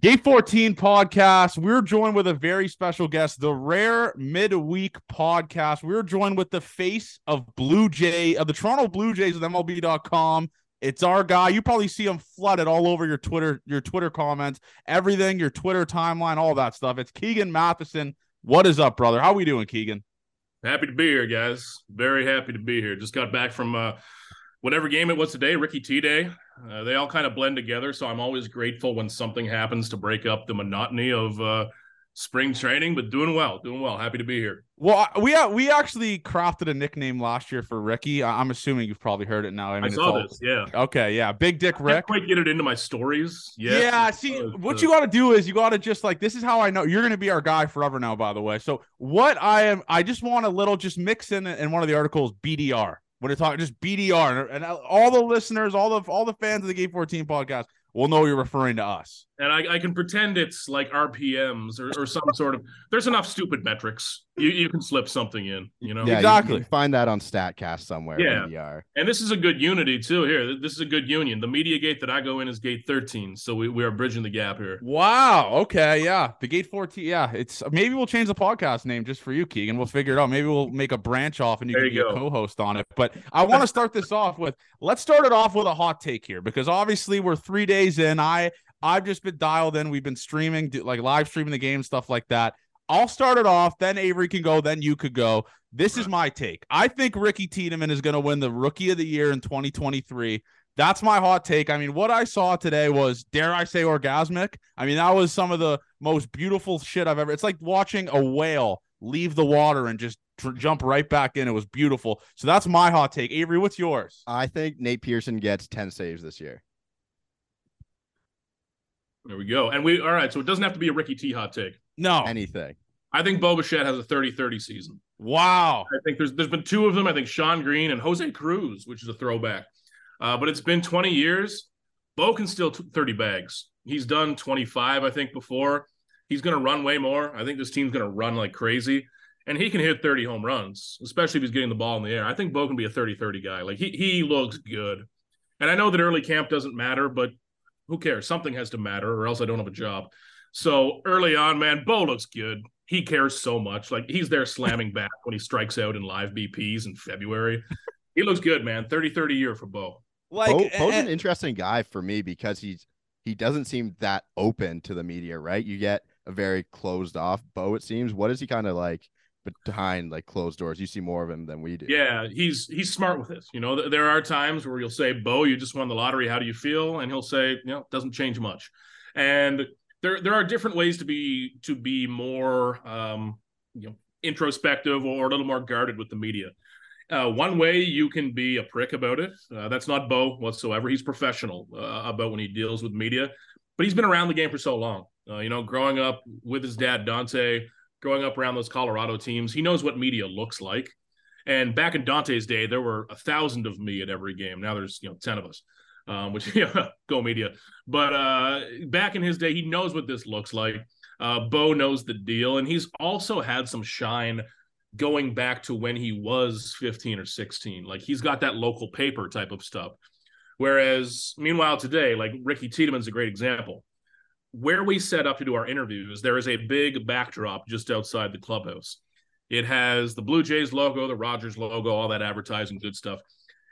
Gate 14 podcast. We're joined with a very special guest, the Rare Midweek podcast. We're joined with the face of Blue Jay, of the Toronto Blue Jays with MLB.com. It's our guy. You probably see him flooded all over your Twitter, your Twitter comments, everything, your Twitter timeline, all that stuff. It's Keegan Matheson. What is up, brother? How we doing, Keegan? Happy to be here, guys. Very happy to be here. Just got back from uh, whatever game it was today, Ricky T Day. Uh, they all kind of blend together. So I'm always grateful when something happens to break up the monotony of uh, spring training, but doing well, doing well. Happy to be here. Well, we we actually crafted a nickname last year for Ricky. I'm assuming you've probably heard it now. I, mean, I saw all... this. Yeah. Okay. Yeah. Big Dick Rick. I quite get it into my stories. Yeah. Yeah. See, what you got to do is you got to just like this is how I know you're going to be our guy forever now. By the way, so what I am, I just want a little just mix in in one of the articles BDR when it's talking just BDR and all the listeners, all the all the fans of the Gate 14 podcast will know you're referring to us. And I, I can pretend it's like RPMs or, or some sort of. There's enough stupid metrics. You, you can slip something in. You know. Yeah, exactly. You, find that on Statcast somewhere. Yeah. And this is a good unity too. Here, this is a good union. The media gate that I go in is gate 13, so we, we are bridging the gap here. Wow. Okay. Yeah. The gate 14. Yeah. It's maybe we'll change the podcast name just for you, Keegan. We'll figure it out. Maybe we'll make a branch off and you there can you be go. a co-host on it. But I want to start this off with. Let's start it off with a hot take here because obviously we're three days in. I I've just been dialed in. We've been streaming, like live streaming the game, stuff like that. I'll start it off, then Avery can go, then you could go. This is my take. I think Ricky Tiedemann is going to win the Rookie of the Year in 2023. That's my hot take. I mean, what I saw today was, dare I say, orgasmic. I mean, that was some of the most beautiful shit I've ever. It's like watching a whale leave the water and just tr- jump right back in. It was beautiful. So that's my hot take. Avery, what's yours? I think Nate Pearson gets 10 saves this year. There we go. And we all right. So it doesn't have to be a Ricky T hot take. No. Anything. I think Bo Bichette has a 30-30 season. Wow. I think there's there's been two of them. I think Shawn Green and Jose Cruz, which is a throwback. Uh, but it's been 20 years. Bo can still t- 30 bags. He's done 25, I think, before. He's going to run way more. I think this team's going to run like crazy. And he can hit 30 home runs, especially if he's getting the ball in the air. I think Bo can be a 30 30 guy. Like he, he looks good. And I know that early camp doesn't matter, but who cares? Something has to matter, or else I don't have a job. So early on, man, Bo looks good. He cares so much. Like he's there slamming back when he strikes out in live BPs in February. he looks good, man. 30 30 year for Bo. Like Bo, Bo's an interesting guy for me because he's he doesn't seem that open to the media, right? You get a very closed off Bo, it seems. What is he kind of like behind like closed doors? You see more of him than we do. Yeah, he's he's smart with this. You know, there are times where you'll say, Bo, you just won the lottery. How do you feel? And he'll say, you know, it doesn't change much. And there there are different ways to be to be more um, you know introspective or a little more guarded with the media. Uh, one way you can be a prick about it. Uh, that's not Bo whatsoever. He's professional uh, about when he deals with media, but he's been around the game for so long. Uh, you know, growing up with his dad Dante, growing up around those Colorado teams, he knows what media looks like. And back in Dante's day, there were a thousand of me at every game. Now there's you know ten of us um, which go media. But uh, back in his day, he knows what this looks like. Uh, Bo knows the deal, and he's also had some shine going back to when he was 15 or 16. Like he's got that local paper type of stuff. Whereas, meanwhile, today, like Ricky Tiedemann's a great example. Where we set up to do our interviews, there is a big backdrop just outside the clubhouse. It has the Blue Jays logo, the Rogers logo, all that advertising, good stuff.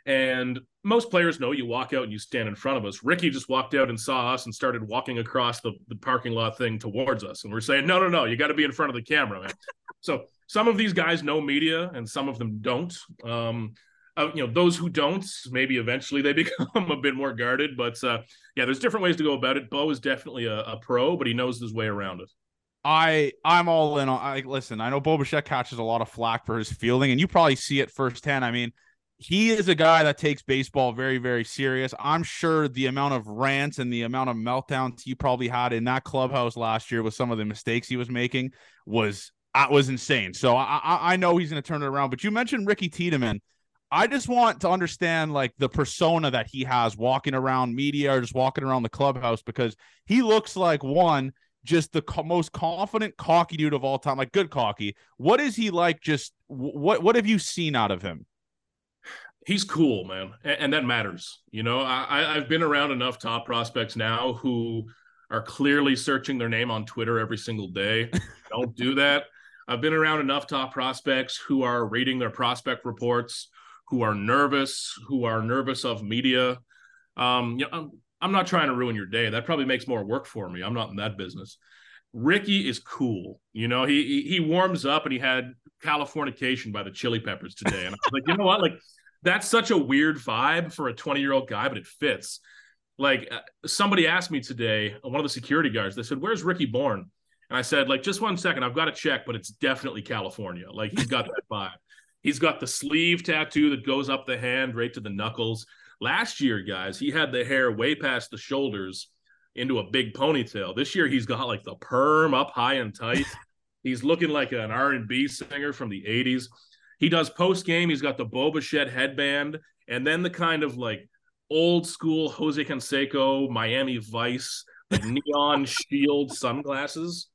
And most players know you walk out and you stand in front of us. Ricky just walked out and saw us and started walking across the, the parking lot thing towards us. And we're saying, no, no, no, you got to be in front of the camera, man. so some of these guys know media and some of them don't. Um, uh, you know, those who don't, maybe eventually they become a bit more guarded. But uh, yeah, there's different ways to go about it. Bo is definitely a, a pro, but he knows his way around it. I I'm all in on. I listen. I know Bo Bichette catches a lot of flack for his fielding, and you probably see it firsthand. I mean, he is a guy that takes baseball very, very serious. I'm sure the amount of rants and the amount of meltdowns he probably had in that clubhouse last year with some of the mistakes he was making was uh, was insane. So I I know he's going to turn it around. But you mentioned Ricky Tiedemann. I just want to understand like the persona that he has walking around media or just walking around the clubhouse because he looks like one just the co- most confident cocky dude of all time, like good cocky. What is he like? Just what what have you seen out of him? he's cool, man, and, and that matters. You know, I, I've been around enough top prospects now who are clearly searching their name on Twitter every single day. Don't do that. I've been around enough top prospects who are reading their prospect reports, who are nervous, who are nervous of media. Um, you know, I'm, I'm not trying to ruin your day. That probably makes more work for me. I'm not in that business. Ricky is cool. You know, he he warms up and he had Californication by the Chili Peppers today. And I was like, you know what? Like, that's such a weird vibe for a 20 year old guy, but it fits. Like, uh, somebody asked me today, one of the security guards, they said, Where's Ricky born? And I said, like, just one second, I've got to check, but it's definitely California. Like, he's got that vibe. He's got the sleeve tattoo that goes up the hand right to the knuckles. Last year, guys, he had the hair way past the shoulders into a big ponytail. This year, he's got like the perm up high and tight. he's looking like an R&B singer from the 80s. He does post game. He's got the Bo Bichette headband and then the kind of like old school Jose Canseco, Miami Vice, like neon shield sunglasses.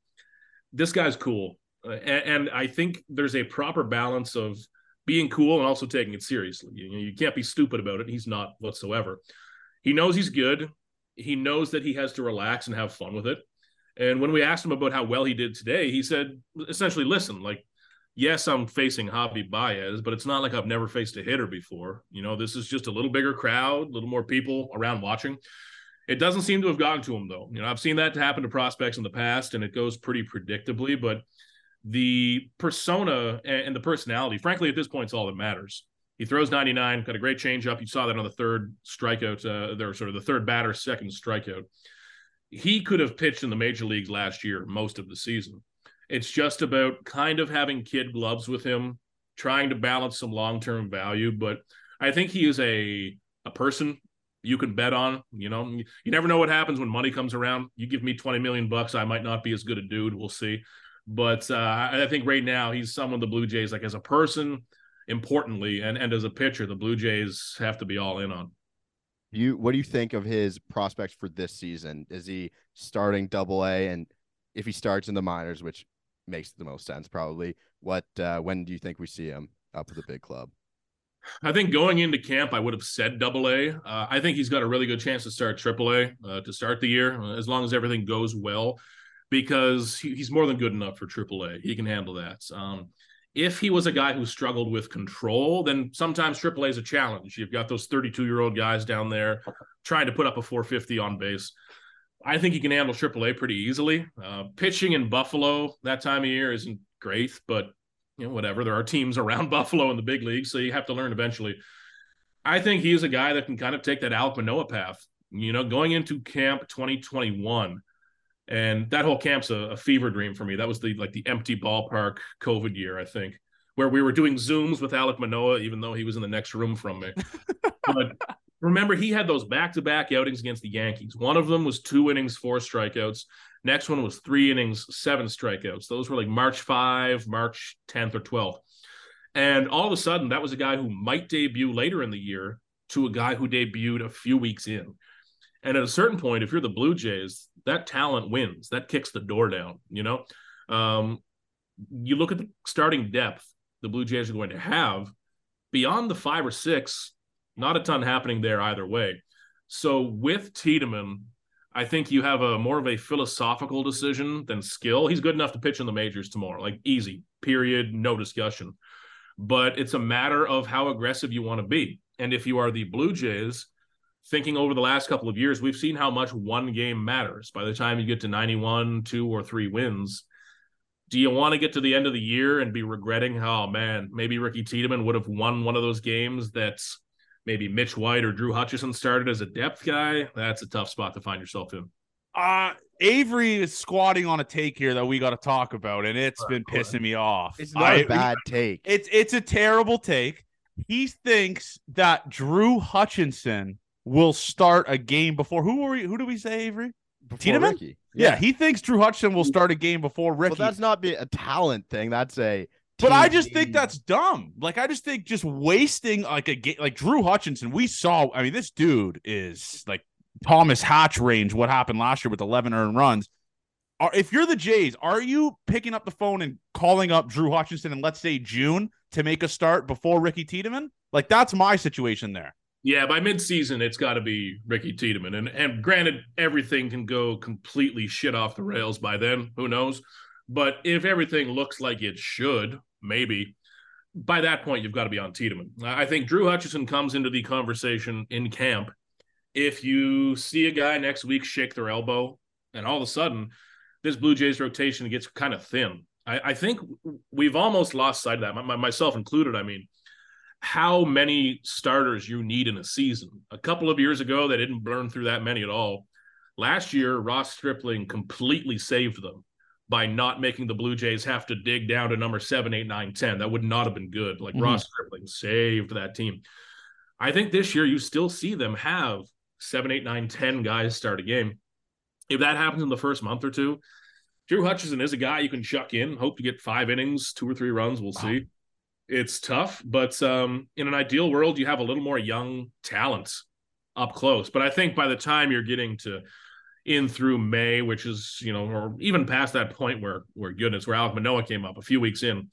This guy's cool. Uh, and, and, I think there's a proper balance of being cool and also taking it seriously. You, you can't be stupid about it. He's not whatsoever. He knows he's good. He knows that he has to relax and have fun with it. And when we asked him about how well he did today, he said essentially, listen, like, yes, I'm facing Javi Baez, but it's not like I've never faced a hitter before. You know, this is just a little bigger crowd, a little more people around watching. It doesn't seem to have gotten to him though. You know, I've seen that happen to prospects in the past, and it goes pretty predictably. But the persona and the personality, frankly, at this point, it's all that matters. He throws 99, got a great changeup. You saw that on the third strikeout, uh, there sort of the third batter, second strikeout. He could have pitched in the major leagues last year, most of the season. It's just about kind of having kid gloves with him, trying to balance some long term value. But I think he is a a person you can bet on. You know, you never know what happens when money comes around. You give me 20 million bucks, I might not be as good a dude. We'll see. But uh, I think right now he's someone the Blue Jays, like as a person, importantly, and, and as a pitcher, the Blue Jays have to be all in on. You what do you think of his prospects for this season? Is he starting double A? And if he starts in the minors, which makes the most sense probably, what uh, when do you think we see him up with the big club? I think going into camp, I would have said double A. Uh, I think he's got a really good chance to start triple A uh, to start the year, uh, as long as everything goes well, because he, he's more than good enough for AAA. He can handle that. Um, if he was a guy who struggled with control, then sometimes AAA is a challenge. You've got those 32 year old guys down there trying to put up a 450 on base. I think he can handle AAA pretty easily. Uh, pitching in Buffalo that time of year isn't great, but you know, whatever. There are teams around Buffalo in the big league, so you have to learn eventually. I think he's a guy that can kind of take that Alek Manoah path. You know, going into camp 2021, and that whole camp's a, a, fever dream for me. That was the like the empty ballpark COVID year, I think, where we were doing zooms with Alek Manoah, even though he was in the next room from me. but remember, he had those back-to-back outings against the Yankees. One of them was two innings, four strikeouts. Next one was three innings, seven strikeouts. Those were like March 5, March 10th or 12th. And all of a sudden, that was a guy who might debut later in the year to a guy who debuted a few weeks in. And at a certain point, if you're the Blue Jays, that talent wins. That kicks the door down, you know? Um, you look at the starting depth the Blue Jays are going to have beyond the five or six, not a ton happening there either way. So with Tiedemann I think you have a more of a philosophical decision than skill. He's good enough to pitch in the majors tomorrow, like easy, period, no discussion. But it's a matter of how aggressive you want to be. And if you are the Blue Jays, thinking over the last couple of years, we've seen how much one game matters. By the time you get to 91, two or three wins, do you want to get to the end of the year and be regretting, oh man, maybe Ricky Tiedemann would have won one of those games that's maybe Mitch White or Drew Hutchison started as a depth guy, that's a tough spot to find yourself in. Uh Avery is squatting on a take here that we got to talk about, and it's been pissing me off. It's not I, a bad take. It's it's a terrible take. He thinks that Drew Hutchison will start a game before. Who were we, who do we say, Avery? Tiedemann? Yeah. yeah. he thinks Drew Hutchison will start a game before Ricky. Well, that's not be a talent thing. That's a but I just think that's dumb. Like I just think just wasting like a game like Drew Hutchison. We saw. I mean, this dude is like Thomas Hatch range. What happened last year with 11 earned runs? Are, if you're the Jays, are you picking up the phone and calling up Drew Hutchison in let's say June to make a start before Ricky Tiedemann? Like that's my situation there. Yeah, by midseason, it's got to be Ricky Tiedemann. And and granted, everything can go completely shit off the rails by then. Who knows? But if everything looks like it should, maybe by that point you've got to be on Tiedemann. I think Drew Hutchison comes into the conversation in camp. If you see a guy next week shake their elbow, and all of a sudden this Blue Jays rotation gets kind of thin. I, I think we've almost lost sight of that, my, myself included. I mean, how many starters you need in a season. A couple of years ago, they didn't burn through that many at all. Last year, Ross Stripling completely saved them by not making the Blue Jays have to dig down to number seven, eight, nine, ten. That would not have been good. Like mm-hmm. Ross Stripling saved that team. I think this year you still see them have seven, eight, nine, ten guys start a game. If that happens in the first month or two, Drew Hutchison is a guy you can chuck in, hope to get five innings, two or three runs. We'll wow. see it's tough, but um, in an ideal world, you have a little more young talent up close. But I think by the time you're getting to in through May, which is you know, or even past that point where where goodness, where Alek Manoah came up a few weeks in,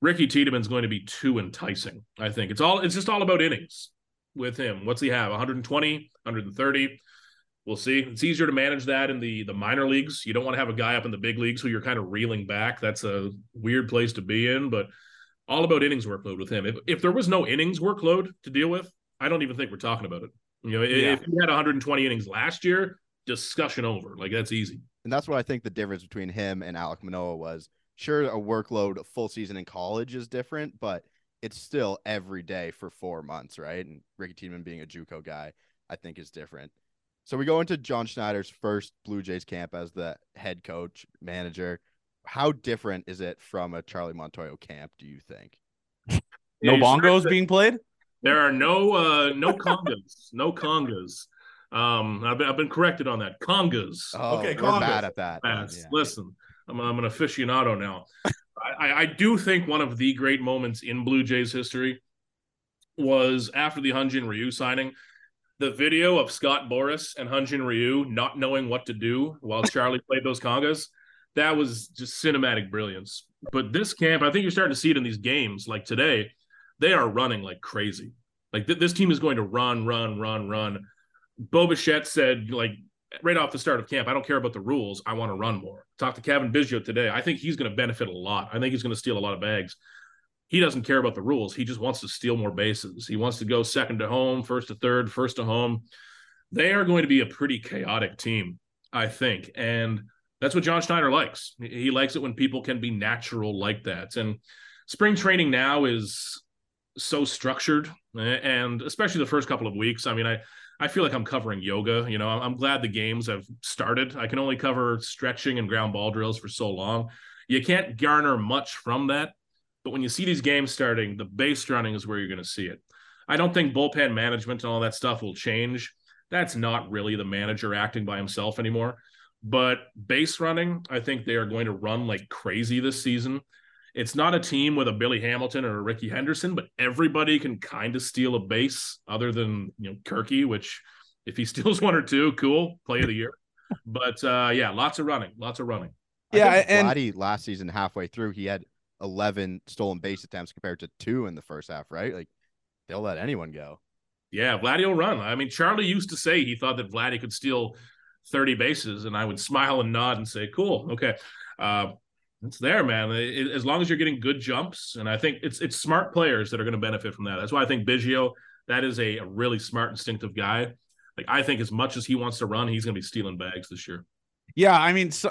Ricky Tiedemann's going to be too enticing. I think it's all it's just all about innings with him. What's he have? 120, 130. We'll see. It's easier to manage that in the the minor leagues. You don't want to have a guy up in the big leagues who you're kind of reeling back. That's a weird place to be in, but all about innings workload with him. If if there was no innings workload to deal with, I don't even think we're talking about it. You know, yeah. if he had 120 innings last year, discussion over. Like that's easy. And that's what I think the difference between him and Alek Manoah was. Sure, a workload full season in college is different, but it's still every day for four months, right? And Ricky Tiedemann being a JUCO guy, I think is different. So we go into John Schneider's first Blue Jays camp as the head coach manager how different is it from a Charlie Montoyo camp? Do you think? no bongos being played. There are no uh no congas, no congas. Um, I've been, I've been corrected on that. Congas. Oh, okay, congas. bad at that. Yeah. Listen, I'm, I'm an aficionado now. I, I do think one of the great moments in Blue Jays history was after the Hyun Jin Ryu signing. The video of Scott Boras and Hyun Jin Ryu not knowing what to do while Charlie played those congas that was just cinematic brilliance. But this camp, I think you're starting to see it in these games. Like today, they are running like crazy. Like th- this team is going to run, run, run, run. Bo Bichette said, like right off the start of camp, I don't care about the rules. I want to run more. Talk to Cavan Biggio today. I think he's going to benefit a lot. I think he's going to steal a lot of bags. He doesn't care about the rules. He just wants to steal more bases. He wants to go second to home, first to third, first to home. They are going to be a pretty chaotic team, I think. And that's what John Schneider likes. He likes it when people can be natural like that. And spring training now is so structured, eh, and especially the first couple of weeks. I mean, I I feel like I'm covering yoga. You know, I'm glad the games have started. I can only cover stretching and ground ball drills for so long. You can't garner much from that, but when you see these games starting, the base running is where you're going to see it. I don't think bullpen management and all that stuff will change. That's not really the manager acting by himself anymore. But base running, I think they are going to run like crazy this season. It's not a team with a Billy Hamilton or a Rickey Henderson, but everybody can kind of steal a base other than, you know, Kirky, which if he steals one or two, cool, play of the year. But uh yeah, lots of running, lots of running. Yeah, and Vladdy last season halfway through, he had 11 stolen base attempts compared to two in the first half, right? Like they'll let anyone go. Yeah, Vladdy will run. I mean, Charlie used to say he thought that Vladdy could steal 30 bases and I would smile and nod and say, cool. Okay. Uh, it's there, man. It, as long as you're getting good jumps, and I think it's it's smart players that are going to benefit from that. That's why I think Biggio, that is a, a really smart, instinctive guy. Like I think as much as he wants to run, he's going to be stealing bags this year. Yeah, I mean, so,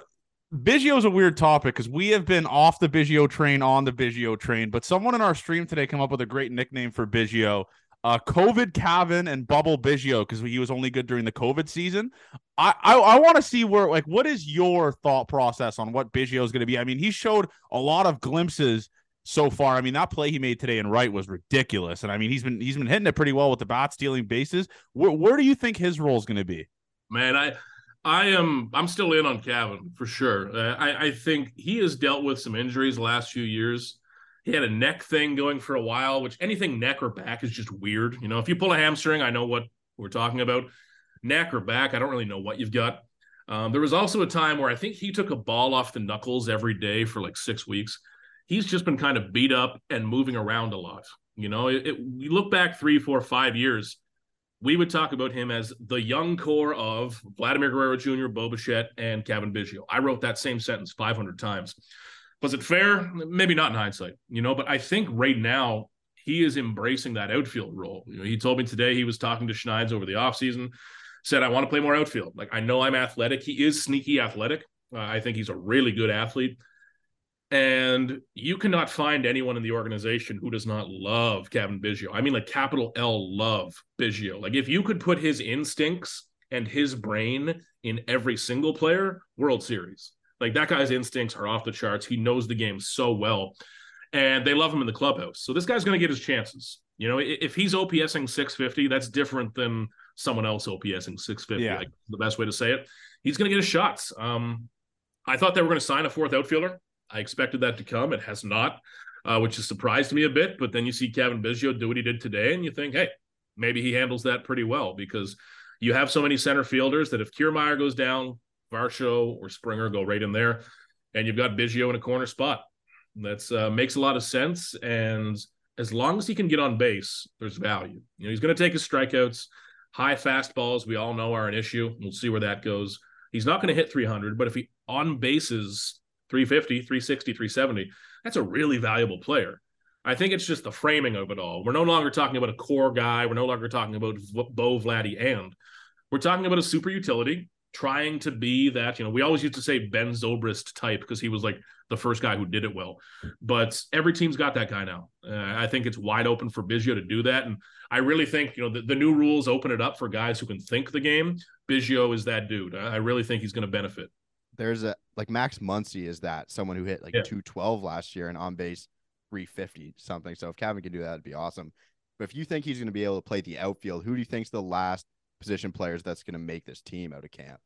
Biggio is a weird topic because we have been off the Biggio train, on the Biggio train, but someone in our stream today came up with a great nickname for Biggio uh, COVID Cavan and Bubble Biggio because he was only good during the COVID season. I I, I want to see where like what is your thought process on what Biggio is going to be? I mean, he showed a lot of glimpses so far. I mean, that play he made today in right was ridiculous, and I mean he's been he's been hitting it pretty well with the bat stealing bases. Where where do you think his role is going to be? Man, I. I am. I'm still in on Cavan for sure. Uh, I, I think he has dealt with some injuries last few years he had a neck thing going for a while, which anything neck or back is just weird. You know, if you pull a hamstring, I know what we're talking about. Neck or back, I don't really know what you've got. Um, there was also a time where I think he took a ball off the knuckles every day for like six weeks. He's just been kind of beat up and moving around a lot. You know, it, it, you look back three, four, five years, we would talk about him as the young core of Vladimir Guerrero Jr., Bo and Cavan Biggio. I wrote that same sentence 500 times. Was it fair? Maybe not in hindsight, you know, but I think right now he is embracing that outfield role. You know, he told me today he was talking to Schneid's over the offseason, said, I want to play more outfield. Like, I know I'm athletic. He is sneaky athletic. Uh, I think he's a really good athlete. And you cannot find anyone in the organization who does not love Cavan Biggio. I mean, like capital L love Biggio. Like if you could put his instincts and his brain in every single player, World Series. Like that guy's instincts are off the charts. He knows the game so well. And they love him in the clubhouse. So this guy's going to get his chances. You know, if he's OPSing 650, that's different than someone else OPSing 650. Yeah. Like the best way to say it. He's going to get his shots. Um, I thought they were going to sign a fourth outfielder. I expected that to come. It has not, uh, which has surprised me a bit. But then you see Cavan Biggio do what he did today, and you think, hey, maybe he handles that pretty well because you have so many center fielders that if Kiermaier goes down, Varsho or Springer go right in there, and you've got Biggio in a corner spot. That uh, makes a lot of sense. And as long as he can get on base, there's value. You know, he's going to take his strikeouts. High fastballs, we all know, are an issue. We'll see where that goes. He's not going to hit 300, but if he on bases 350, 360, 370, that's a really valuable player. I think it's just the framing of it all. We're no longer talking about a core guy. We're no longer talking about Bo Vladdy and we're talking about a super utility trying to be that. You know, we always used to say Ben Zobrist type because he was like the first guy who did it well. But every team's got that guy now. Uh, I think it's wide open for Biggio to do that. And I really think, you know, the, the, new rules open it up for guys who can think the game. Biggio is that dude. I really think he's going to benefit there's a like Max Muncy is that someone who hit like yeah. 212 last year and on base 350 something. So if Cavan can do that, it'd be awesome. But if you think he's going to be able to play the outfield, who do you think's the last position players that's going to make this team out of camp?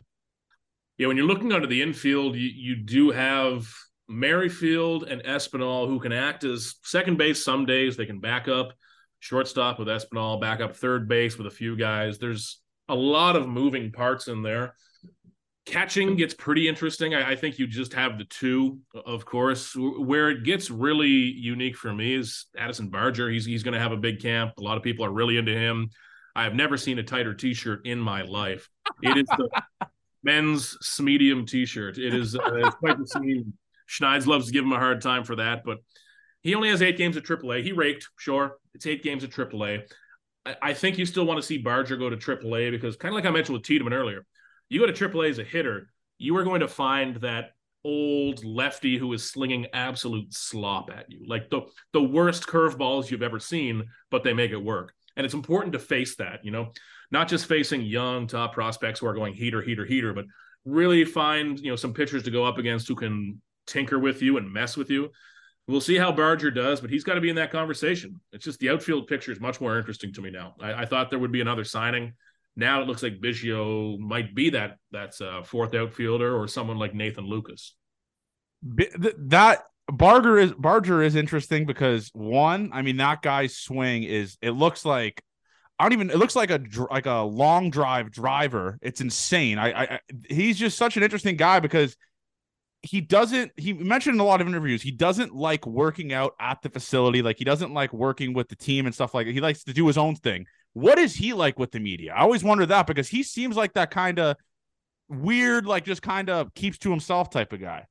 Yeah, when you're looking under the infield, you, you do have Merrifield and Espinal who can act as second base some days. They can back up shortstop with Espinal, back up third base with a few guys. There's a lot of moving parts in there. Catching gets pretty interesting. I, I, think you just have the two, of course. Where it gets really unique for me is Addison Barger. He's he's going to have a big camp. A lot of people are really into him. I have never seen a tighter T-shirt in my life. It is the men's medium T-shirt. It is uh, it's quite the scene. Schneid's loves to give him a hard time for that, but he only has eight games at AAA. He raked, sure. It's eight games at AAA. I, I think you still want to see Barger go to AAA because, kind of like I mentioned with Tiedemann earlier, you go to AAA as a hitter, you are going to find that old lefty who is slinging absolute slop at you, like the the worst curveballs you've ever seen, but they make it work. And it's important to face that, you know, not just facing young top prospects who are going heater, heater, heater, but really find you know some pitchers to go up against who can tinker with you and mess with you. We'll see how Barger does, but he's got to be in that conversation. It's just the outfield picture is much more interesting to me now. I, I thought there would be another signing. Now it looks like Biggio might be that that's a fourth outfielder or someone like Nathan Lukes. That Barger is Barger is interesting because one, I mean that guy's swing is it looks like I don't even it looks like a like a long drive driver. It's insane. I, I he's just such an interesting guy because he doesn't he mentioned in a lot of interviews he doesn't like working out at the facility like he doesn't like working with the team and stuff like that he likes to do his own thing what is he like with the media? I always wonder that because he seems like that kind of weird, like just kind of keeps to himself type of guy.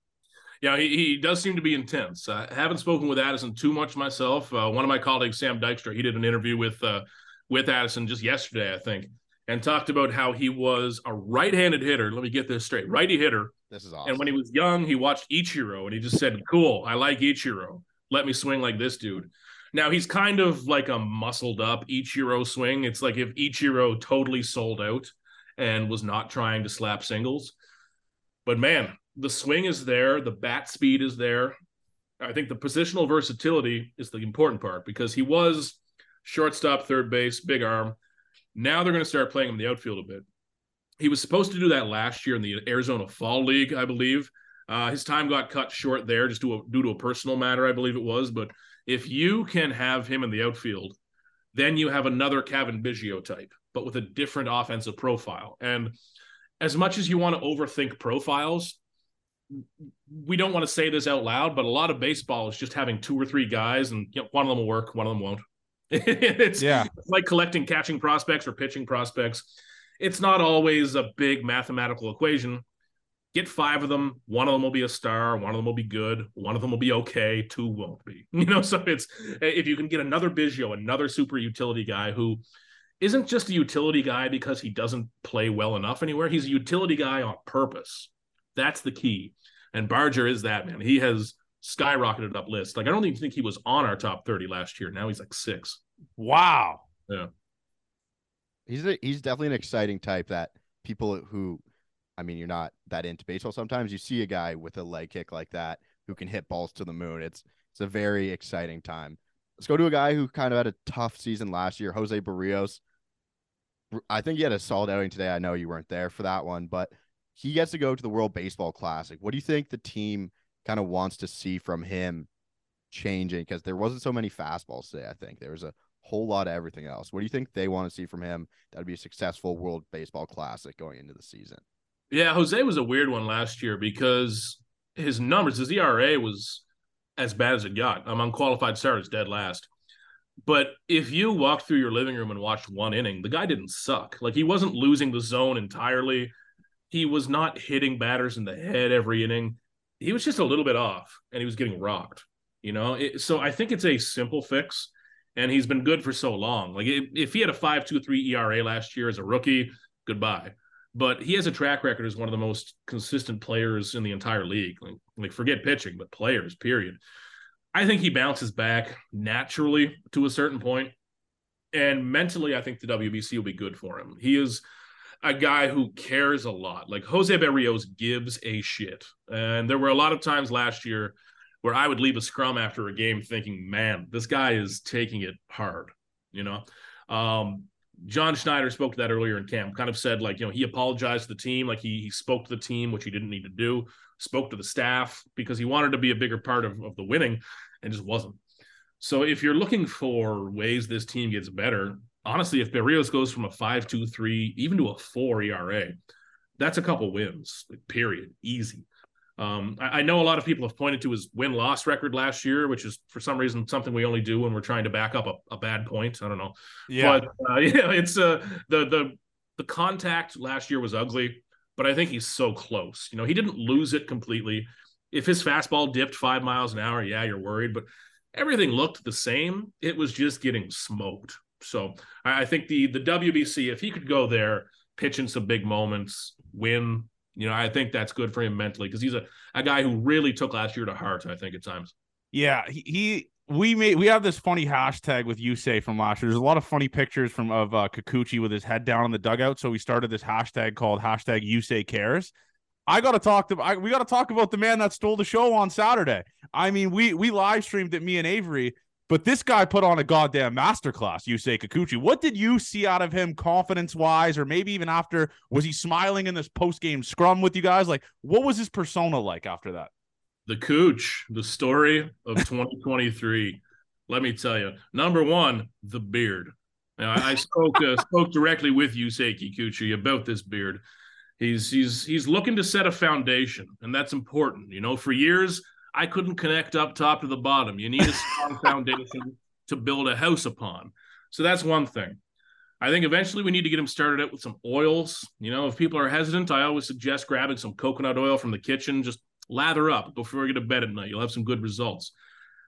Yeah, he, he does seem to be intense. I haven't spoken with Addison too much myself. Uh, one of my colleagues, Sam Dykstra, he did an interview with uh, with Addison just yesterday, I think, and talked about how he was a right-handed hitter. Let me get this straight: righty hitter. This is awesome. And when he was young, he watched Ichiro, and he just said, "Cool, I like Ichiro. Let me swing like this dude." Now he's kind of like a muscled up Ichiro swing. It's like if Ichiro totally sold out and was not trying to slap singles. But man, the swing is there, the bat speed is there. I think the positional versatility is the important part because he was shortstop, third base, big arm. Now they're going to start playing him in the outfield a bit. He was supposed to do that last year in the Arizona Fall League, I believe. Uh, his time got cut short there just due, due to a personal matter, I believe it was. But if you can have him in the outfield, then you have another Cavan Biggio type, but with a different offensive profile. And as much as you want to overthink profiles, we don't want to say this out loud, but a lot of baseball is just having two or three guys, and you know, one of them will work, one of them won't. it's yeah. like collecting catching prospects or pitching prospects. It's not always a big mathematical equation. Get five of them. One of them will be a star. One of them will be good. One of them will be okay. Two won't be. You know, so it's if you can get another Biggio, another super utility guy who isn't just a utility guy because he doesn't play well enough anywhere. He's a utility guy on purpose. That's the key. And Barger is that man. He has skyrocketed up list. Like I don't even think he was on our top 30 last year. Now he's like six. Wow. Yeah. He's a, he's definitely an exciting type that people who I mean, you're not that into baseball. Sometimes you see a guy with a leg kick like that who can hit balls to the moon. It's it's a very exciting time. Let's go to a guy who kind of had a tough season last year, Jose Berrios. I think he had a solid outing today. I know you weren't there for that one, but he gets to go to the World Baseball Classic. What do you think the team kind of wants to see from him changing? Because there wasn't so many fastballs today. I think there was a whole lot of everything else. What do you think they want to see from him that would be a successful World Baseball Classic going into the season? Yeah, Jose was a weird one last year because his numbers, his ERA was as bad as it got. I'm unqualified starters dead last. But if you walked through your living room and watched one inning, the guy didn't suck. Like he wasn't losing the zone entirely. He was not hitting batters in the head every inning. He was just a little bit off and he was getting rocked, you know? It, so I think it's a simple fix and he's been good for so long. Like if he had a 5.23 ERA last year as a rookie, goodbye. But he has a track record as one of the most consistent players in the entire league. Like, like forget pitching, but players, period. I think he bounces back naturally to a certain point. And mentally, I think the WBC will be good for him. He is a guy who cares a lot. Like Jose Berrios gives a shit. And there were a lot of times last year where I would leave a scrum after a game thinking, man, this guy is taking it hard, you know? Um, John Schneider spoke to that earlier in camp, kind of said, like, you know, he apologized to the team, like he, he spoke to the team, which he didn't need to do, spoke to the staff because he wanted to be a bigger part of, of the winning and just wasn't. So if you're looking for ways this team gets better, honestly, if Berrios goes from a five two three even to a four ERA, that's a couple wins, period, easy. Um, I, I, know a lot of people have pointed to his win loss record last year, which is for some reason something we only do when we're trying to back up a, a bad point. I don't know. Yeah, but uh, yeah, it's uh, the the the contact last year was ugly, but I think he's so close. You know, he didn't lose it completely. If his fastball dipped five miles an hour, yeah, you're worried, but everything looked the same. It was just getting smoked. So I, I think the the WBC, if he could go there, pitch in some big moments, win, you know, I think that's good for him mentally because he's a, a guy who really took last year to heart, I think, at times. Yeah, he, he we made we have this funny hashtag with Yusei from last year. There's a lot of funny pictures from of uh, Kikuchi with his head down in the dugout. So we started this hashtag called hashtag Yusei cares. I got to talk to I, we got to talk about the man that stole the show on Saturday. I mean, we we live streamed it me and Avery, but this guy put on a goddamn masterclass, Yusei Kikuchi. What did you see out of him confidence wise, or maybe even after? Was he smiling in this post game scrum with you guys? Like, what was his persona like after that? The Cooch, the story of 2023. Let me tell you. Number one, the beard. Now, I spoke uh, spoke directly with Yusei Kikuchi about this beard. He's he's he's looking to set a foundation, and that's important. You know, for years I couldn't connect up top to the bottom. You need a strong foundation to build a house upon. So that's one thing. I think eventually we need to get him started out with some oils. You know, if people are hesitant, I always suggest grabbing some coconut oil from the kitchen. Just lather up before you get to bed at night. You'll have some good results.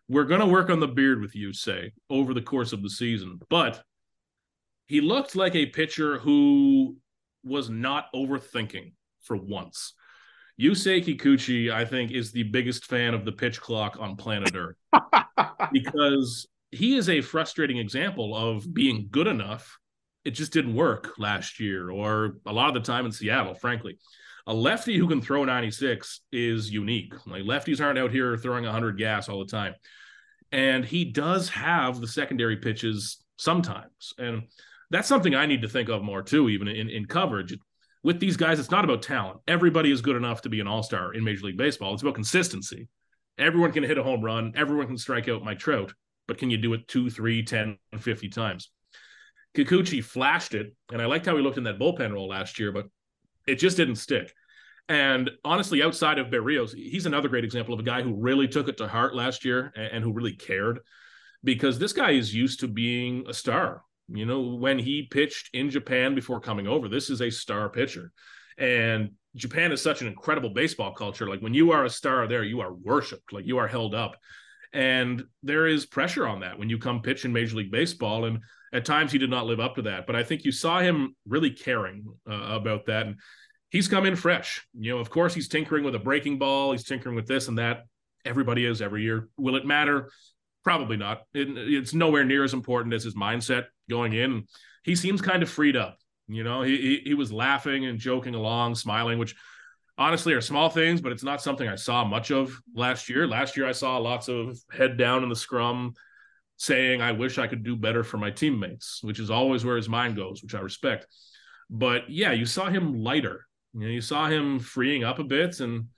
We're going to work on the beard with Yusei, over the course of the season. But he looked like a pitcher who was not overthinking for once. Yusei Kikuchi, I think, is the biggest fan of the pitch clock on planet Earth because he is a frustrating example of being good enough. It just didn't work last year, or a lot of the time in Seattle, frankly. A lefty who can throw 96 is unique. Like lefties aren't out here throwing 100 gas all the time. And he does have the secondary pitches sometimes. And that's something I need to think of more too, even in, in coverage with these guys, it's not about talent. Everybody is good enough to be an all star in Major League Baseball. It's about consistency. Everyone can hit a home run. Everyone can strike out Mike Trout, but can you do it two, three, 10, 50 times? Kikuchi flashed it, and I liked how he looked in that bullpen role last year, but it just didn't stick. And honestly, outside of Berrios, he's another great example of a guy who really took it to heart last year and, and who really cared. because this guy is used to being a star. You know, when he pitched in Japan before coming over, this is a star pitcher. And Japan is such an incredible baseball culture. Like when you are a star there, you are worshiped, like you are held up. And there is pressure on that when you come pitch in Major League Baseball. And at times he did not live up to that. But I think you saw him really caring uh, about that. And he's come in fresh. You know, of course, he's tinkering with a breaking ball, he's tinkering with this and that. Everybody is every year. Will it matter? Probably not. It, it's nowhere near as important as his mindset going in. He seems kind of freed up. You know, he, he, he was laughing and joking along, smiling, which honestly are small things, but it's not something I saw much of last year. Last year, I saw lots of head down in the scrum, saying, "I wish I could do better for my teammates," which is always where his mind goes, which I respect. But yeah, you saw him lighter. You know, you saw him freeing up a bit, and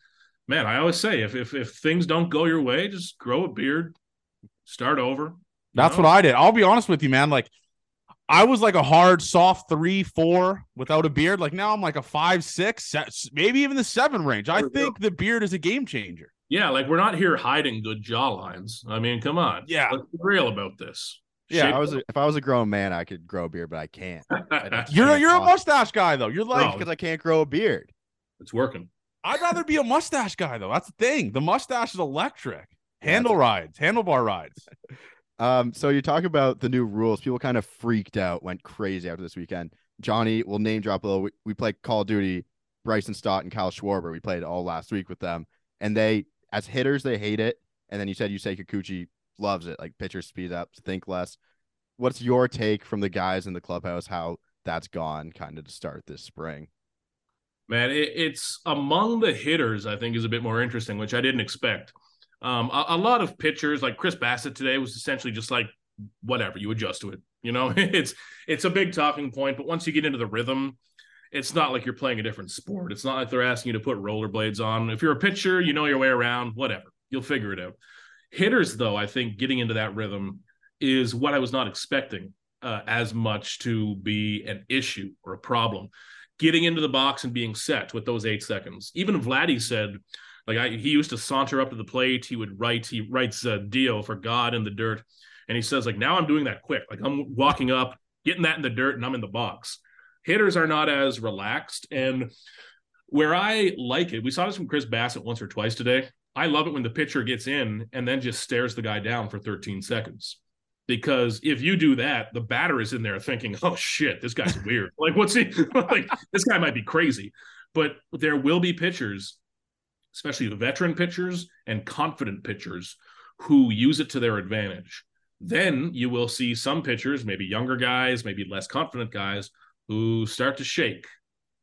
man, I always say, if if if things don't go your way, just grow a beard, start over. That's know? what I did. I'll be honest with you, man. Like I was like a hard soft three, four without a beard. Like now I'm like a five, six, maybe even the seven range. I think the beard is a game changer. Yeah, like we're not here hiding good jawlines. I mean, come on. Yeah, let's be real about this. Yeah, I was a, if I was a grown man, I could grow a beard, but I can't. I you're can't you're a mustache guy though. You're like because no, I can't grow a beard. It's working. I'd rather be a mustache guy though. That's the thing. The mustache is electric. Handle rides, handlebar rides. Um, so you talk about the new rules. People kind of freaked out, went crazy after this weekend. Johnny will name drop a little. We, we played Call of Duty, Bryson Stott and Kyle Schwarber. We played all last week with them, and they, as hitters, they hate it. And then you said you say Kikuchi loves it, like pitchers speed up, think less. What's your take from the guys in the clubhouse? How that's gone, kind of to start this spring. Man, it, it's among the hitters. I think is a bit more interesting, which I didn't expect. Um, a, a, lot of pitchers like Chris Bassitt today was essentially just like whatever you adjust to it. You know, it's it's a big talking point, but once you get into the rhythm, it's not like you're playing a different sport. It's not like they're asking you to put rollerblades on. If you're a pitcher, you know your way around. Whatever, you'll figure it out. Hitters, though, I think getting into that rhythm is what I was not expecting uh, as much to be an issue or a problem. Getting into the box and being set with those eight seconds. Even Vladdy said like I, he used to saunter up to the plate. He would write. He writes a deal for God in the dirt, and he says like now I'm doing that quick. Like I'm walking up, getting that in the dirt, and I'm in the box. Hitters are not as relaxed, and where I like it, we saw this from Chris Bassitt once or twice today. I love it when the pitcher gets in and then just stares the guy down for 13 seconds. Because if you do that, the batter is in there thinking, "Oh shit, this guy's weird. like, what's he like? This guy might be crazy." But there will be pitchers especially veteran pitchers and confident pitchers who use it to their advantage. Then you will see some pitchers, maybe younger guys, maybe less confident guys, who start to shake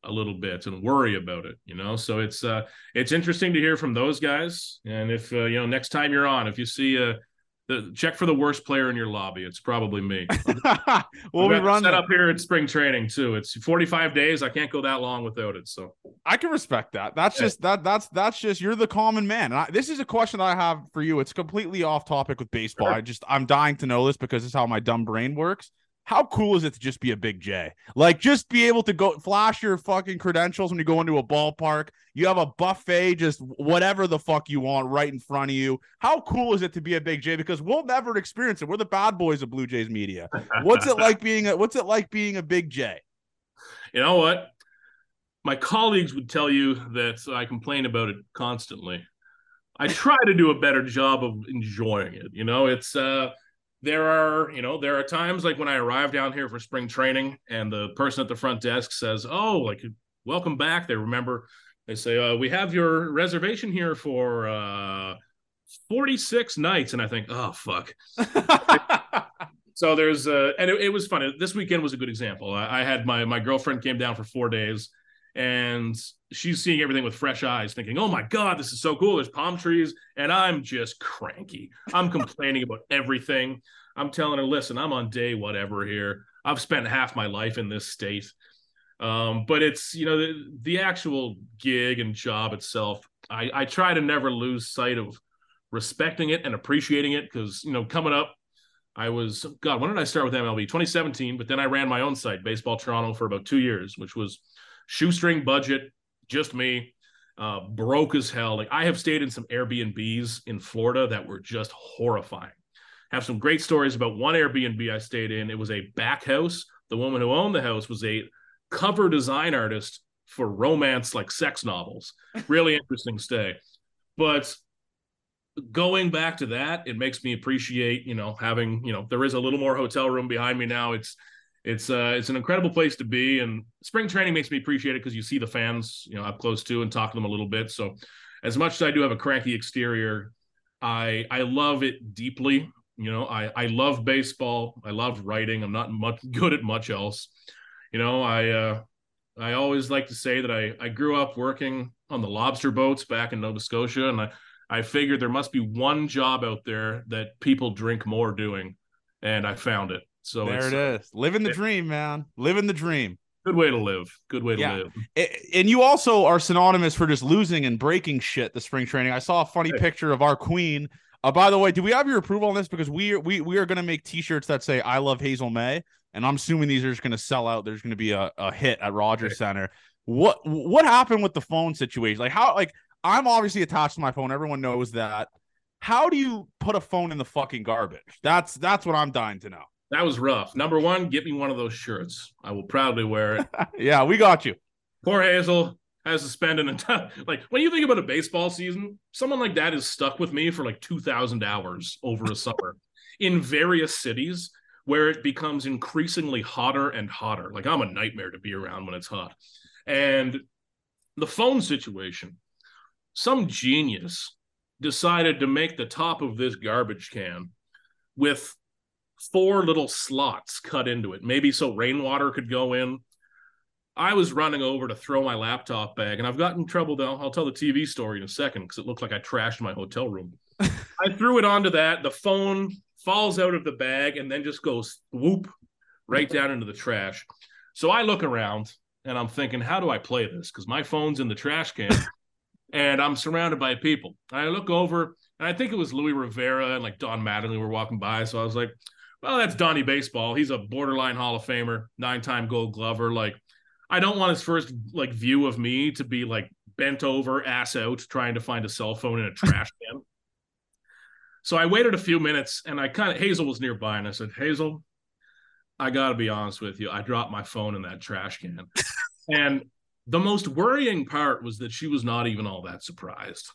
a little bit and worry about it. You know, so it's uh, it's interesting to hear from those guys. And if uh, you know, next time you're on, if you see a the check for the worst player in your lobby. It's probably me. we'll be running set up here at spring training too. It's 45 days. I can't go that long without it. So I can respect that. That's yeah. just that that's that's just you're the common man. I, this is a question that I have for you. It's completely off topic with baseball. Sure. I just I'm dying to know this because it's how my dumb brain works how cool is it to just be a big J? Like just be able to go flash your fucking credentials when you go into a ballpark. You have a buffet, just whatever the fuck you want right in front of you. How cool is it to be a big J? Because we'll never experience it. We're the bad boys of Blue Jays media. What's it like being a what's it like being a big J? You know what? My colleagues would tell you that I complain about it constantly. I try to do a better job of enjoying it. You know, it's uh there are you know there are times like when i arrive down here for spring training and the person at the front desk says oh like welcome back. They remember they say uh, we have your reservation here for uh 46 nights. And i think oh fuck. So there's uh and it, it, was funny. This weekend was a good example. I, I had my my girlfriend came down for four days and she's seeing everything with fresh eyes, thinking, "Oh my god, this is so cool! There's palm trees," and I'm just cranky. I'm complaining about everything. I'm telling her, "Listen, I'm on day whatever here. I've spent half my life in this state." Um, but it's you know the, the actual gig and job itself. I, I try to never lose sight of respecting it and appreciating it because you know coming up I was God. When did I start with MLB? 2017. But then I ran my own site, Baseball Toronto, for about two years, which was shoestring budget, just me, uh, broke as hell. Like I have stayed in some Airbnbs in Florida that were just horrifying. have some great stories about one Airbnb I stayed in. It was a back house. The woman who owned the house was a cover design artist for romance like sex novels. Really interesting stay. But going back to that, it makes me appreciate, you know, having, you know, there is a little more hotel room behind me now. It's it's uh it's an incredible place to be and spring training makes me appreciate it because you see the fans, you know, up close to and talk to them a little bit. So as much as I do have a cranky exterior, I I love it deeply. You know, I I love baseball. I love writing. I'm not much good at much else. You know, I uh I always like to say that I I grew up working on the lobster boats back in Nova Scotia and I I figured there must be one job out there that people drink more doing and I found it. So there it is. Living the it, dream, man. Living the dream. Good way to live. Good way to yeah. live. And you also are synonymous for just losing and breaking shit the spring training. I saw a funny hey. picture of our queen. Uh, by the way, do we have your approval on this? Because we we we are going to make T-shirts that say "I love Hazel Mae," and I'm assuming these are just going to sell out. There's going to be a, a hit at Rogers hey. Center. What what happened with the phone situation? Like how like I'm obviously attached to my phone. Everyone knows that. How do you put a phone in the fucking garbage? That's that's what I'm dying to know. That was rough. Number one, get me one of those shirts. I will proudly wear it. yeah, we got you. Poor Hazel has to spend an entire like when you think about a baseball season, someone like that is stuck with me for like two thousand hours over a summer in various cities where it becomes increasingly hotter and hotter. Like I'm a nightmare to be around when it's hot. And the phone situation, some genius decided to make the top of this garbage can with four little slots cut into it, maybe so rainwater could go in. I was running over to throw my laptop bag, and I've gotten trouble. Though I'll tell the TV story in a second because it looked like I trashed my hotel room. I threw it onto that. The phone falls out of the bag and then just goes whoop right down into the trash. So I look around and I'm thinking, how do I play this? Because my phone's in the trash can and I'm surrounded by people. I look over and I think it was Luis Rivera and like Don Mattingly were walking by. So I was like, well, that's Donnie Baseball. He's a borderline Hall of Famer, nine-time Gold Glover. Like, I don't want his first like view of me to be like bent over, ass out, trying to find a cell phone in a trash can. So I waited a few minutes, and I kind of Hazel was nearby, and I said, Hazel, I got to be honest with you. I dropped my phone in that trash can, and the most worrying part was that she was not even all that surprised.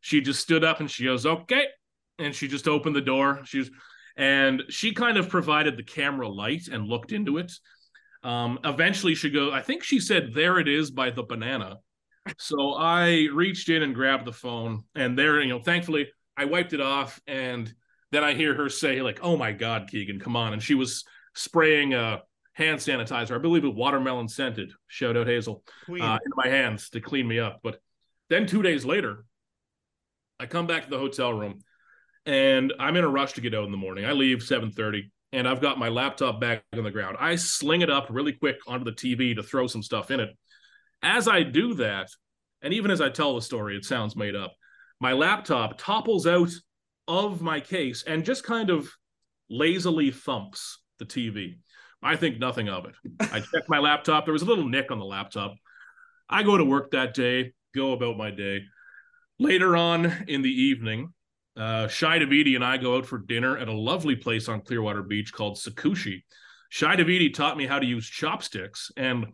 She just stood up and she goes, "Okay," and she just opened the door. She was and she kind of provided the camera light and looked into it. Um, eventually, she goes, I think she said, There it is by the banana. So I reached in and grabbed the phone, and there, you know, thankfully, I wiped it off. And then I hear her say, like, oh my God, Keegan, come on. And she was spraying a hand sanitizer, I believe it watermelon scented. Shout out Hazel uh, into my hands to clean me up. But then two days later, I come back to the hotel room and I'm in a rush to get out in the morning. I leave 7:30 and I've got my laptop back on the ground. I sling it up really quick onto the TV to throw some stuff in it. As I do that, and even as I tell the story, it sounds made up. My laptop topples out of my case and just kind of lazily thumps the TV. I think nothing of it. I check my laptop. There was a little nick on the laptop. I go to work that day, go about my day. Later on in the evening, uh, Shi Davidi and I go out for dinner at a lovely place on Clearwater Beach called Sakushi. Shi Davidi taught me how to use chopsticks. And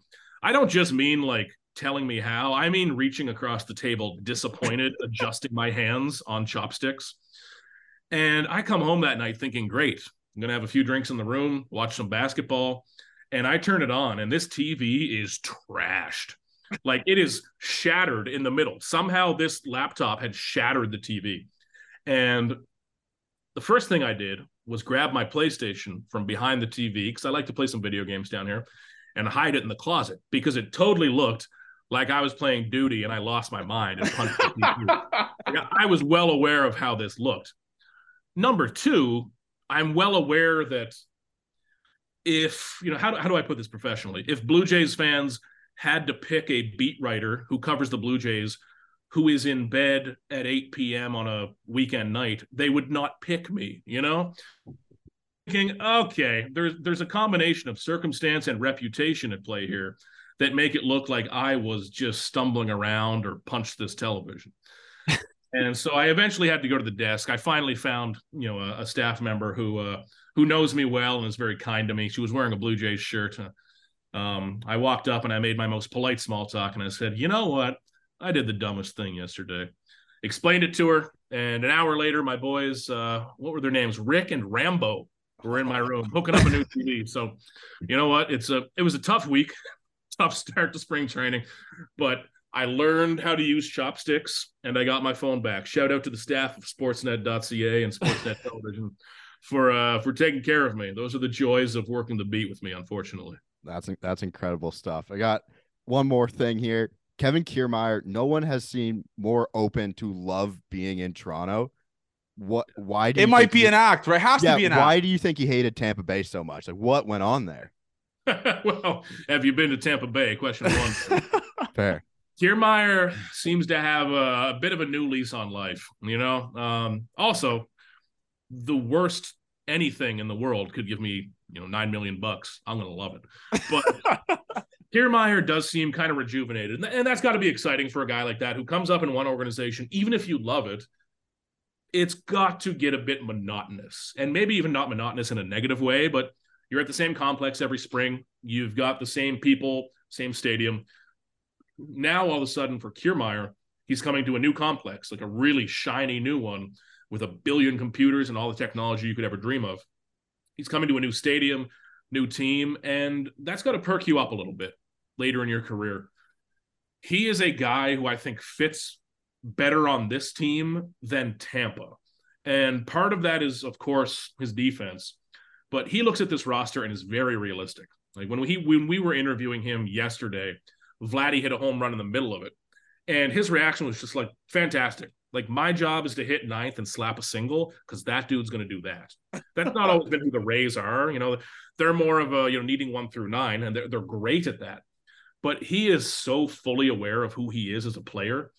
I don't just mean like telling me how, I mean reaching across the table, disappointed, adjusting my hands on chopsticks. And I come home that night thinking, great, I'm going to have a few drinks in the room, watch some basketball. And I turn it on, and this TV is trashed. Like it is shattered in the middle. Somehow this laptop had shattered the TV. And the first thing I did was grab my PlayStation from behind the TV because I like to play some video games down here and hide it in the closet because it totally looked like I was playing duty and I lost my mind and punched the TV. I was well aware of how this looked. Number two, I'm well aware that if, you know, how do, how do I put this professionally? If Blue Jays fans had to pick a beat writer who covers the Blue Jays who is in bed at 8 p.m. on a weekend night, they would not pick me, you know? Thinking, okay, there's there's a combination of circumstance and reputation at play here that make it look like I was just stumbling around or punched this television. and so I eventually had to go to the desk. I finally found, you know, a, a staff member who uh, who knows me well and is very kind to me. She was wearing a Blue Jays shirt. Um, I walked up and I made my most polite small talk, and I said, "You know what? I did the dumbest thing yesterday." Explained it to her, and an hour later, my boys, uh, what were their names? Rick and Rambo were in my room hooking up a new TV. So, you know what? It's a it was a tough week, tough start to spring training, but I learned how to use chopsticks and I got my phone back. Shout out to the staff of sportsnet.ca and sportsnet television for uh for taking care of me. Those are the joys of working the beat with me, unfortunately. That's that's incredible stuff. I got one more thing here. Kevin Kiermaier, no one has seemed more open to love being in Toronto. What why do it might be he, an act, right? It has yeah, to be an why act. Why do you think he hated Tampa Bay so much? Like what went on there? well, have you been to Tampa Bay? Question one. Fair. Kiermaier seems to have a, a, bit of a new lease on life. You know, um, also the worst anything in the world could give me, you know, nine million bucks. I'm gonna love it. But Kiermaier does seem kind of rejuvenated, and that's got to be exciting for a guy like that who comes up in one organization. Even if you love it, it's got to get a bit monotonous, and maybe even not monotonous in a negative way, but you're at the same complex every spring. You've got the same people, same stadium now all of a sudden for Kiermaier, he's coming to a new complex, like a really shiny new one with a billion computers and all the technology you could ever dream of. He's coming to a new stadium, new team, and that's got to perk you up a little bit later in your career. He is a guy who I think fits better on this team than Tampa. And part of that is, of course, his defense. But he looks at this roster and is very realistic. Like when we when we were interviewing him yesterday, Vladdy hit a home run in the middle of it. And his reaction was just like fantastic. Like my job is to hit ninth and slap a single because that dude's going to do that. That's not always been who the Rays are. You know, they're more of a you know needing one through nine, and they're they're great at that. But he is so fully aware of who he is as a player.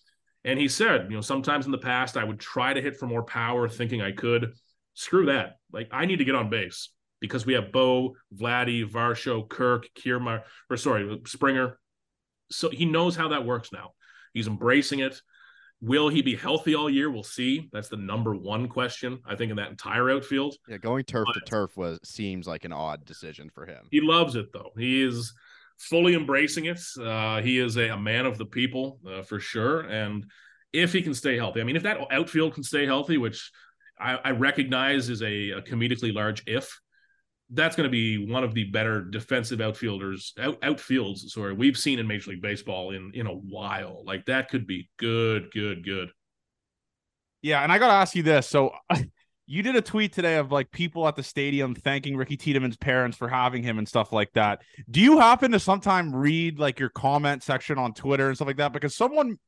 And he said, you know, sometimes in the past I would try to hit for more power, thinking I could. Screw that. Like I need to get on base because we have Bo, Vladdy, Varsho, Kirk, Kiermaier, or sorry, Springer, so he knows how that works now. He's embracing it. Will he be healthy all year? We'll see. That's the number one question I think in that entire outfield. Yeah, going turf but to turf was seems like an odd decision for him. He loves it though. He is fully embracing it. Uh, he is a, a, man of the people uh, for sure. And if he can stay healthy, I mean, if that outfield can stay healthy, which I, I recognize is a, a comedically large if, that's going to be one of the better defensive outfielders out, outfields sorry we've seen in major league baseball in in a while like that could be good good good yeah and i gotta ask you this so you did a tweet today of like people at the stadium thanking ricky tiedemann's parents for having him and stuff like that do you happen to sometime read like your comment section on twitter and stuff like that because someone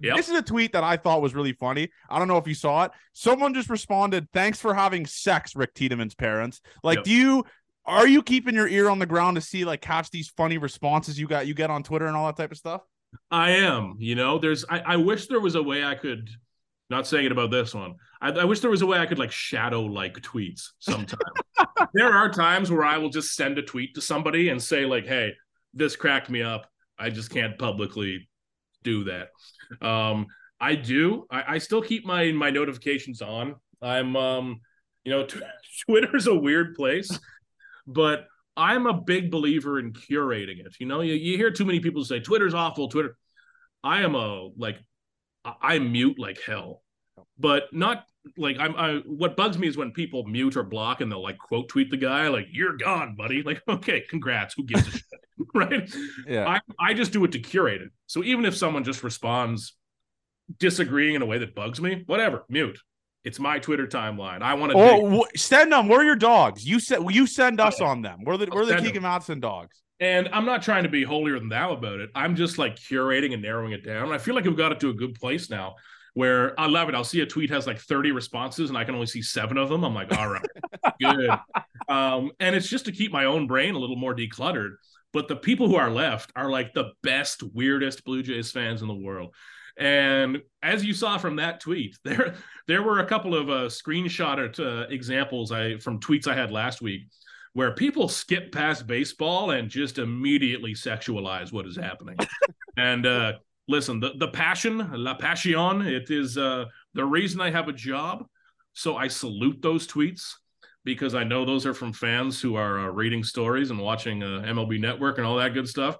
Yep. This is a tweet that I thought was really funny. I don't know if you saw it. Someone just responded, "Thanks for having sex, Rick Tiedemann's parents." Like, yep. do you are you keeping your ear on the ground to see like catch these funny responses you got you get on Twitter and all that type of stuff? I am. You know, there's. I, I wish there was a way I could. Not saying it about this one. I, I wish there was a way I could like shadow like tweets. Sometimes there are times where I will just send a tweet to somebody and say like, "Hey, this cracked me up. I just can't publicly do that." Um, I do. I, I still keep my my notifications on. I'm um, you know, t- Twitter's a weird place, but I'm a big believer in curating it. You know, you, you hear too many people say Twitter's awful. Twitter. I am a like I mute like hell, but not like I'm. I, what bugs me is when people mute or block and they'll like quote tweet the guy like "You're gone, buddy." Like, okay, congrats. Who gives a shit, right? Yeah. I I just do it to curate it. So even if someone just responds disagreeing in a way that bugs me, whatever, mute. It's my Twitter timeline. I want to. Oh, send them. We're your dogs. You send. You send us on them. We're the we're the Keegan Matheson dogs. And I'm not trying to be holier than thou about it. I'm just like curating and narrowing it down. I feel like we've got it to a good place now where I love it. I'll see a tweet has like 30 responses and I can only see seven of them. I'm like, all right, good. Um, and it's just to keep my own brain a little more decluttered. But the people who are left are like the best, weirdest Blue Jays fans in the world. And as you saw from that tweet, there there were a couple of uh, screenshot uh, examples I from tweets I had last week where people skip past baseball and just immediately sexualize what is happening. and uh, listen, the, the passion, la passion, it is uh, the reason I have a job. So I salute those tweets because I know those are from fans who are uh, reading stories and watching uh, MLB Network and all that good stuff.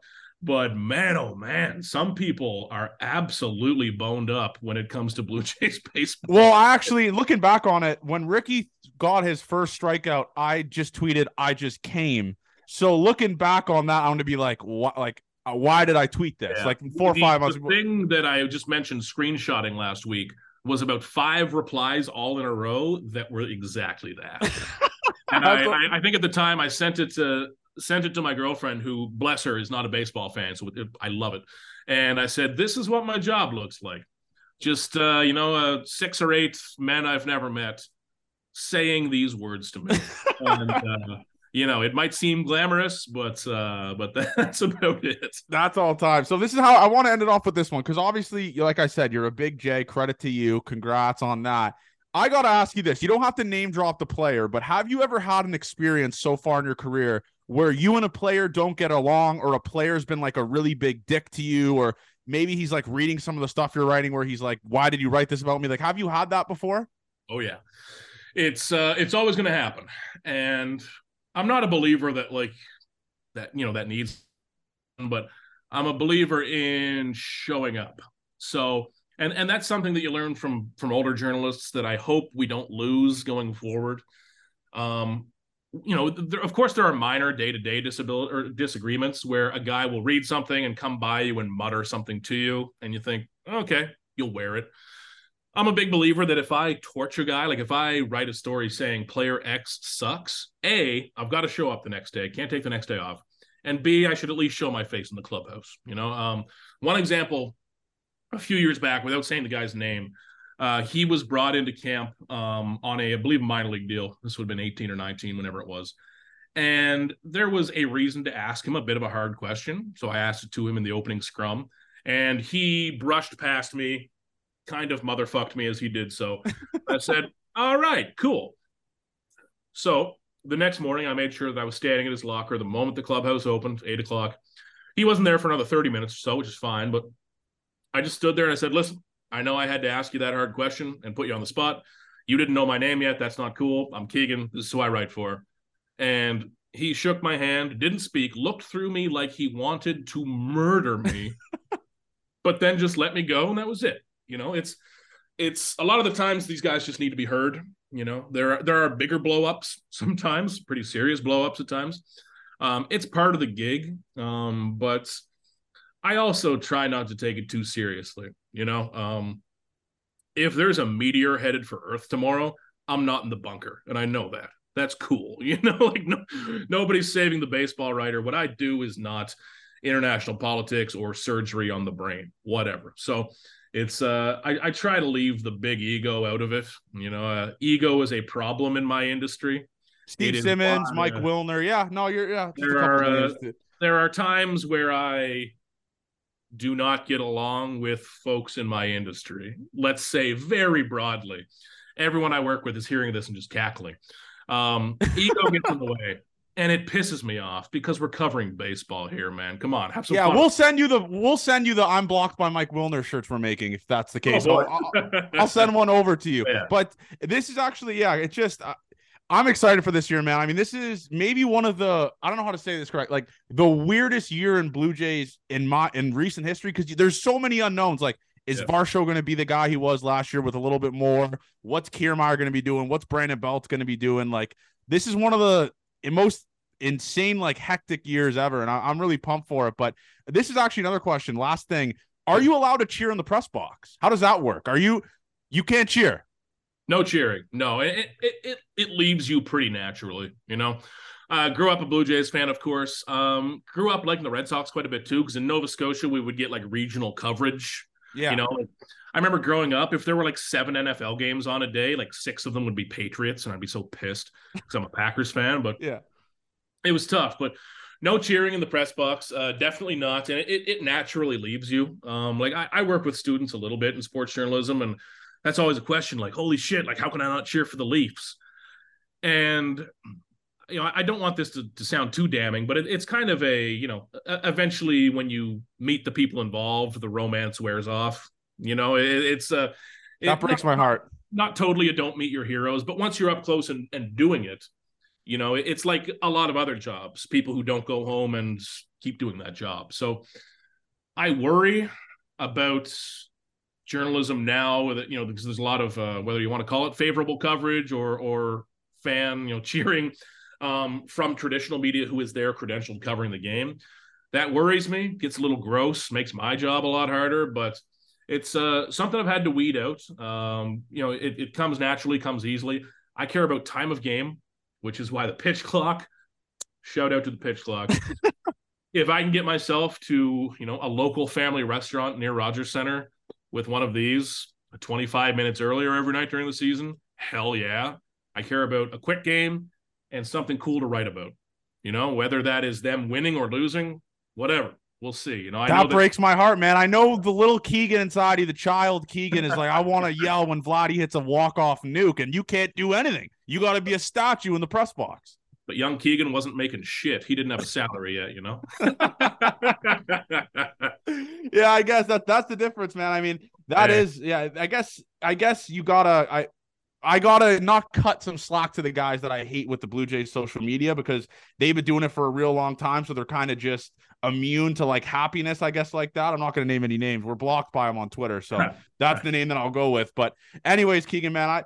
But man, oh man, some people are absolutely boned up when it comes to Blue Jays baseball. Well, actually, looking back on it, when Ricky got his first strikeout, I just tweeted, "I just came." So looking back on that, I'm to be like, what? Like, uh, why did I tweet this? Yeah. Like four the, or five months. The thing that I just mentioned, screenshotting last week, was about five replies all in a row that were exactly that. and I, I, I, think at the time I sent it to sent it to my girlfriend, who bless her is not a baseball fan, so it, I love it. And I said, "This is what my job looks like. Just uh, you know, uh, six or eight men I've never met saying these words to me." and, uh, you know, it might seem glamorous, but uh, but that's about it. That's all time. So this is how I want to end it off with this one because obviously, like I said, you're a big J. Credit to you. Congrats on that. I got to ask you this. You don't have to name drop the player, but have you ever had an experience so far in your career where you and a player don't get along or a player's been like a really big dick to you or maybe he's like reading some of the stuff you're writing where he's like, "Why did you write this about me?" Like, have you had that before? Oh yeah. It's uh it's always going to happen. And I'm not a believer that like that you know that needs, but I'm a believer in showing up. So and and that's something that you learn from from older journalists that I hope we don't lose going forward. Um, you know, there, of course, there are minor day to day disability or disagreements where a guy will read something and come by you and mutter something to you, and you think, okay, you'll wear it. I'm a big believer that if I torture a guy, like if I write a story saying player X sucks, A, I've got to show up the next day. Can't take the next day off. And B, I should at least show my face in the clubhouse. You know, um, one example a few years back, without saying the guy's name, uh, he was brought into camp um, on a, I believe, minor league deal. This would have been 18 or 19, whenever it was. And there was a reason to ask him a bit of a hard question. So I asked it to him in the opening scrum. And he brushed past me, kind of motherfucked me as he did so. I said, All right, cool. So the next morning, I made sure that I was standing at his locker the moment the clubhouse opened, eight o'clock. He wasn't there for another 30 minutes or so, which is fine. But I just stood there and I said, Listen, I know I had to ask you that hard question and put you on the spot. You didn't know my name yet. That's not cool. I'm Keegan. This is who I write for. And he shook my hand, didn't speak, looked through me like he wanted to murder me, but then just let me go. And that was it. You know, it's it's a lot of the times these guys just need to be heard. You know, there are there are bigger blowups sometimes, pretty serious blowups at times. Um, it's part of the gig, um, but I also try not to take it too seriously. You know, um, if there's a meteor headed for Earth tomorrow, I'm not in the bunker, and I know that. That's cool. You know, like no, nobody's saving the baseball writer. What I do is not international politics or surgery on the brain, whatever. So it's uh I, I try to leave the big ego out of it. You know, uh, ego is a problem in my industry. Steve Simmons, Mike uh, Wilner. Yeah, no, you're yeah. There are uh, there are times where I do not get along with folks in my industry. Let's say very broadly. Everyone I work with is hearing this and just cackling. Um, ego gets in the way and it pisses me off because we're covering baseball here, man. Come on, have some. Yeah, fun. we'll send you the we'll send you the I'm blocked by Mike Wilner shirts we're making if that's the case. Oh, I'll, I'll, I'll, send one over to you. Yeah. But this is actually yeah, it's just. Uh, I'm excited for this year, man. I mean, this is maybe one of the I don't know how to say this correct, like the weirdest year in Blue Jays in my in recent history because there's so many unknowns. Like, is yeah. Varsho going to be the guy he was last year with a little bit more? What's Kiermaier going to be doing? What's Brandon Belt going to be doing? Like, this is one of the most insane, like hectic years ever, and I, am really pumped for it. But this is actually another question. Last thing, are you allowed to cheer in the press box? How does that work? Are you you can't cheer? No cheering. No, it it it, it leaves you pretty naturally. You know, uh, grew up a Blue Jays fan, of course. Um, grew up liking the Red Sox quite a bit too, because in Nova Scotia we would get like regional coverage. Yeah, you know, like, I remember growing up, if there were like seven NFL games on a day, like six of them would be Patriots, and I'd be so pissed because I'm a Packers fan. But yeah, it was tough, but no cheering in the press box. Uh, definitely not, and it, it naturally leaves you. Um, like I, I work with students a little bit in sports journalism, and that's always a question. Like, holy shit! Like, how can I not cheer for the Leafs? And you know, I don't want this to, to sound too damning, but it, it's kind of a, you know, eventually when you meet the people involved, the romance wears off. You know, it, it's uh, it, that breaks not, my heart. Not totally a don't meet your heroes, but once you're up close and, and doing it, you know, it's like a lot of other jobs, people who don't go home and keep doing that job. So I worry about journalism now that you know because there's a lot of uh, whether you want to call it favorable coverage or or fan you know cheering um, from traditional media who is there credentialed covering the game. That worries me. Gets a little gross. Makes my job a lot harder. But it's uh, something I've had to weed out. Um, you know, it, it comes naturally, comes easily. I care about time of game, which is why the pitch clock. Shout out to the pitch clock. if I can get myself to you know a local family restaurant near Rogers Center with one of these 25 minutes earlier every night during the season, hell yeah. I care about a quick game and something cool to write about. You know, whether that is them winning or losing, whatever. We'll see. You know, I that, know that breaks my heart, man. I know the little Keegan inside you, the child Keegan, is like, I want to yell when Vladdy hits a walk off nuke, and you can't do anything. You got to be a statue in the press box. But young Keegan wasn't making shit. He didn't have a salary yet, you know. yeah, I guess that that's the difference, man. I mean, that yeah. is, yeah. I guess, I guess you gotta. I I gotta not cut some slack to the guys that I hate with the Blue Jays social media because they've been doing it for a real long time, so they're kind of just immune to like happiness, I guess, like that. I'm not gonna name any names. We're blocked by them on Twitter, so that's the name that I'll go with. But anyways, Keegan, man, I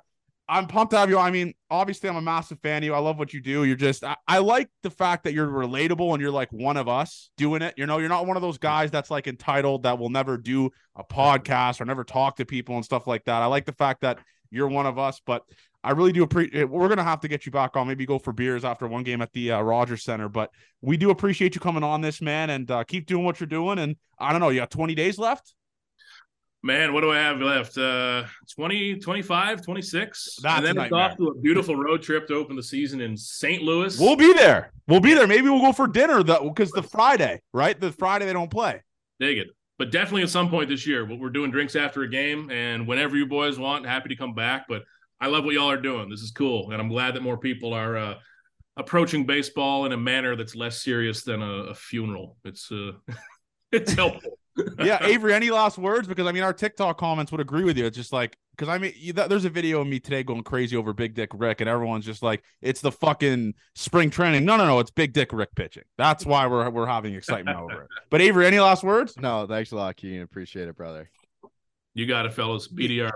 I'm pumped to have you. I mean, obviously, I'm a massive fan of you. I love what you do. You're just, I, I, like the fact that you're relatable and you're like one of us doing it. You know, you're not one of those guys that's like entitled that will never do a podcast or never talk to people and stuff like that. I like the fact that you're one of us. But I really do appreciate. We're gonna have to get you back on. Maybe go for beers after one game at the uh, Rogers Center. But we do appreciate you coming on this man and uh, keep doing what you're doing. And I don't know, you got 20 days left. Man, what do I have left? Uh 20, 25, 26. That's and then it's off to a beautiful road trip to open the season in St. Louis. We'll be there. We'll be there. Maybe we'll go for dinner though, because the Friday, right? The Friday they don't play. Dig it but definitely at some point this year, we're doing drinks after a game, and whenever you boys want, happy to come back. But I love what y'all are doing. This is cool, and I'm glad that more people are uh, approaching baseball in a manner that's less serious than a, a funeral. It's uh, it's helpful yeah, Avery, any last words? Because I mean, our TikTok comments would agree with you. It's just like because I mean, there's a video of me today going crazy over Big Dick Rick, and everyone's just like, it's the fucking spring training. No, no, no, it's Big Dick Rick pitching. That's why we're we're having excitement over it. But Avery, any last words? No, thanks a lot, Keegan. Appreciate it, brother. You got it, fellas. BDR.